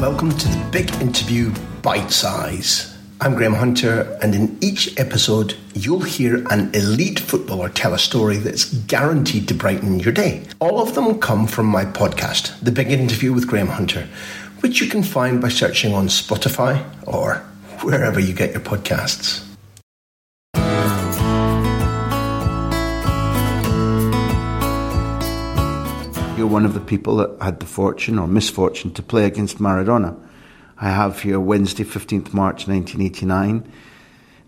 welcome to the Big Interview Bite Size. I'm Graham Hunter, and in each episode, you'll hear an elite footballer tell a story that's guaranteed to brighten your day. All of them come from my podcast, The Big Interview with Graham Hunter, which you can find by searching on Spotify or wherever you get your podcasts. You're one of the people that had the fortune or misfortune to play against Maradona. I have here Wednesday, 15th March 1989.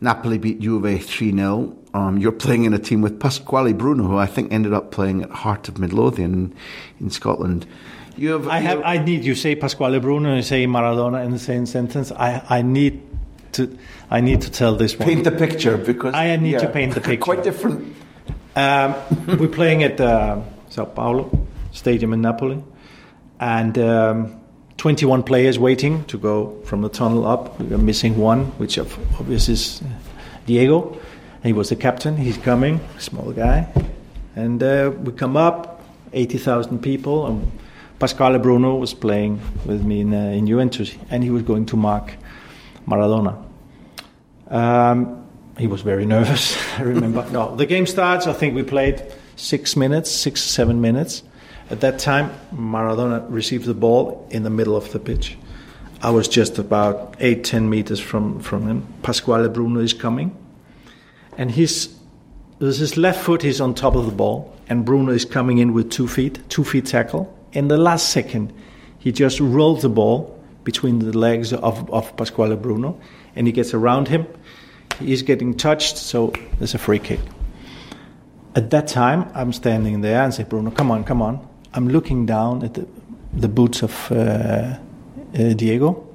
Napoli beat Juve 3 0. Um, you're playing in a team with Pasquale Bruno, who I think ended up playing at Heart of Midlothian in Scotland. You have, I have. I need you say Pasquale Bruno and say Maradona in the same sentence. I, I need to. I need to tell this one. Paint the picture because I need yeah, to paint the picture. Quite different. Um, we're playing at uh, San Paolo Stadium in Napoli, and um, 21 players waiting to go from the tunnel up. We are missing one, which obviously is uh, Diego. He was the captain. He's coming, small guy, and uh, we come up, 80,000 people, and Pasquale Bruno was playing with me in, uh, in Juventus, and he was going to mark Maradona. Um, he was very nervous. I remember. no, the game starts. I think we played six minutes, six seven minutes at that time, Maradona received the ball in the middle of the pitch. I was just about eight, ten meters from, from him. Pasquale Bruno is coming. And his, his left foot is on top of the ball, and Bruno is coming in with two feet, two feet tackle. In the last second, he just rolled the ball between the legs of, of Pasquale Bruno, and he gets around him. He's getting touched, so there's a free kick. At that time, I'm standing there and say, Bruno, come on, come on. I'm looking down at the, the boots of uh, uh, Diego,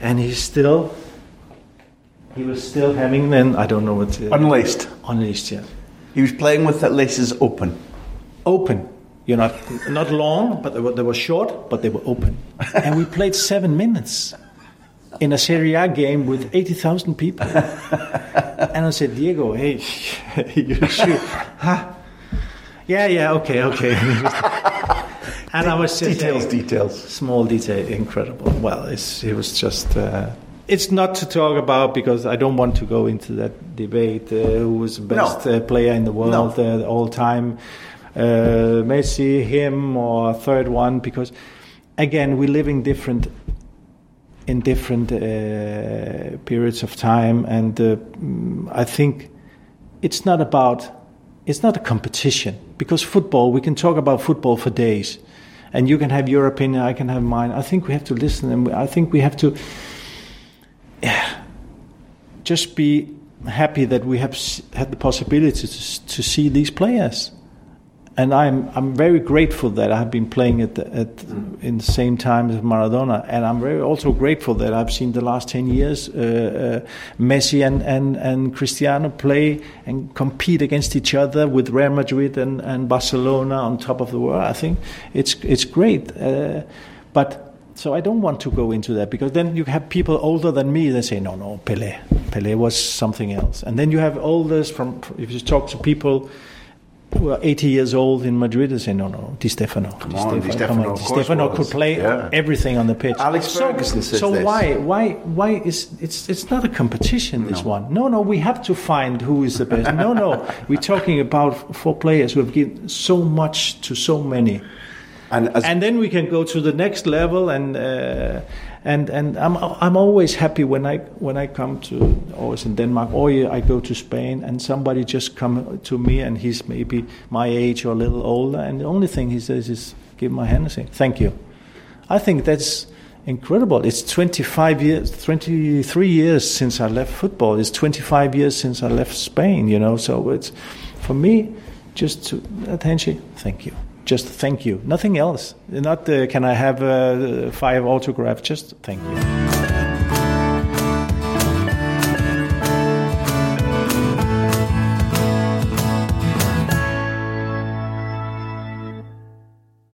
and he's still. He was still having then I don't know what uh, unlaced. Unlaced, yeah. He was playing with the laces open. Open, you know, not long, but they were, they were short, but they were open. and we played seven minutes in a Serie A game with 80,000 people. and I said, Diego, hey, you should. Huh? Yeah, yeah, okay, okay. and I was details, details, small detail, incredible. Well, it was just. Uh, it's not to talk about because I don't want to go into that debate. Uh, who was the best no. uh, player in the world no. Uh, all time? Uh, Messi, him, or third one? Because again, we're living different in different uh, periods of time, and I think it's not about it's not a competition because football, we can talk about football for days. And you can have your opinion, I can have mine. I think we have to listen and I think we have to yeah, just be happy that we have had the possibility to, to see these players and I'm I'm very grateful that I've been playing at, the, at in the same time as Maradona, and I'm very also grateful that I've seen the last ten years uh, uh, Messi and, and and Cristiano play and compete against each other with Real Madrid and, and Barcelona on top of the world. I think it's it's great, uh, but. So I don't want to go into that because then you have people older than me that say no no Pele Pele was something else and then you have oldest from if you talk to people who are 80 years old in Madrid and say, no, no, Di Stefano. Come Di on, Stefano, Di Stefano, Di Stefano could play yeah. everything on the pitch. Alex so, Ferguson says So this. why, why, why is it's it's not a competition? This no. one, no, no. We have to find who is the best. no, no. We're talking about four players who have given so much to so many. And, and then we can go to the next level and. Uh, and and I'm I'm always happy when I when I come to always in Denmark or I go to Spain and somebody just come to me and he's maybe my age or a little older and the only thing he says is give my hand and say thank you. I think that's incredible. It's 25 years, 23 years since I left football. It's 25 years since I left Spain. You know, so it's for me just to attention. Thank you just thank you. Nothing else. Not uh, can I have uh, five autographs. Just thank you.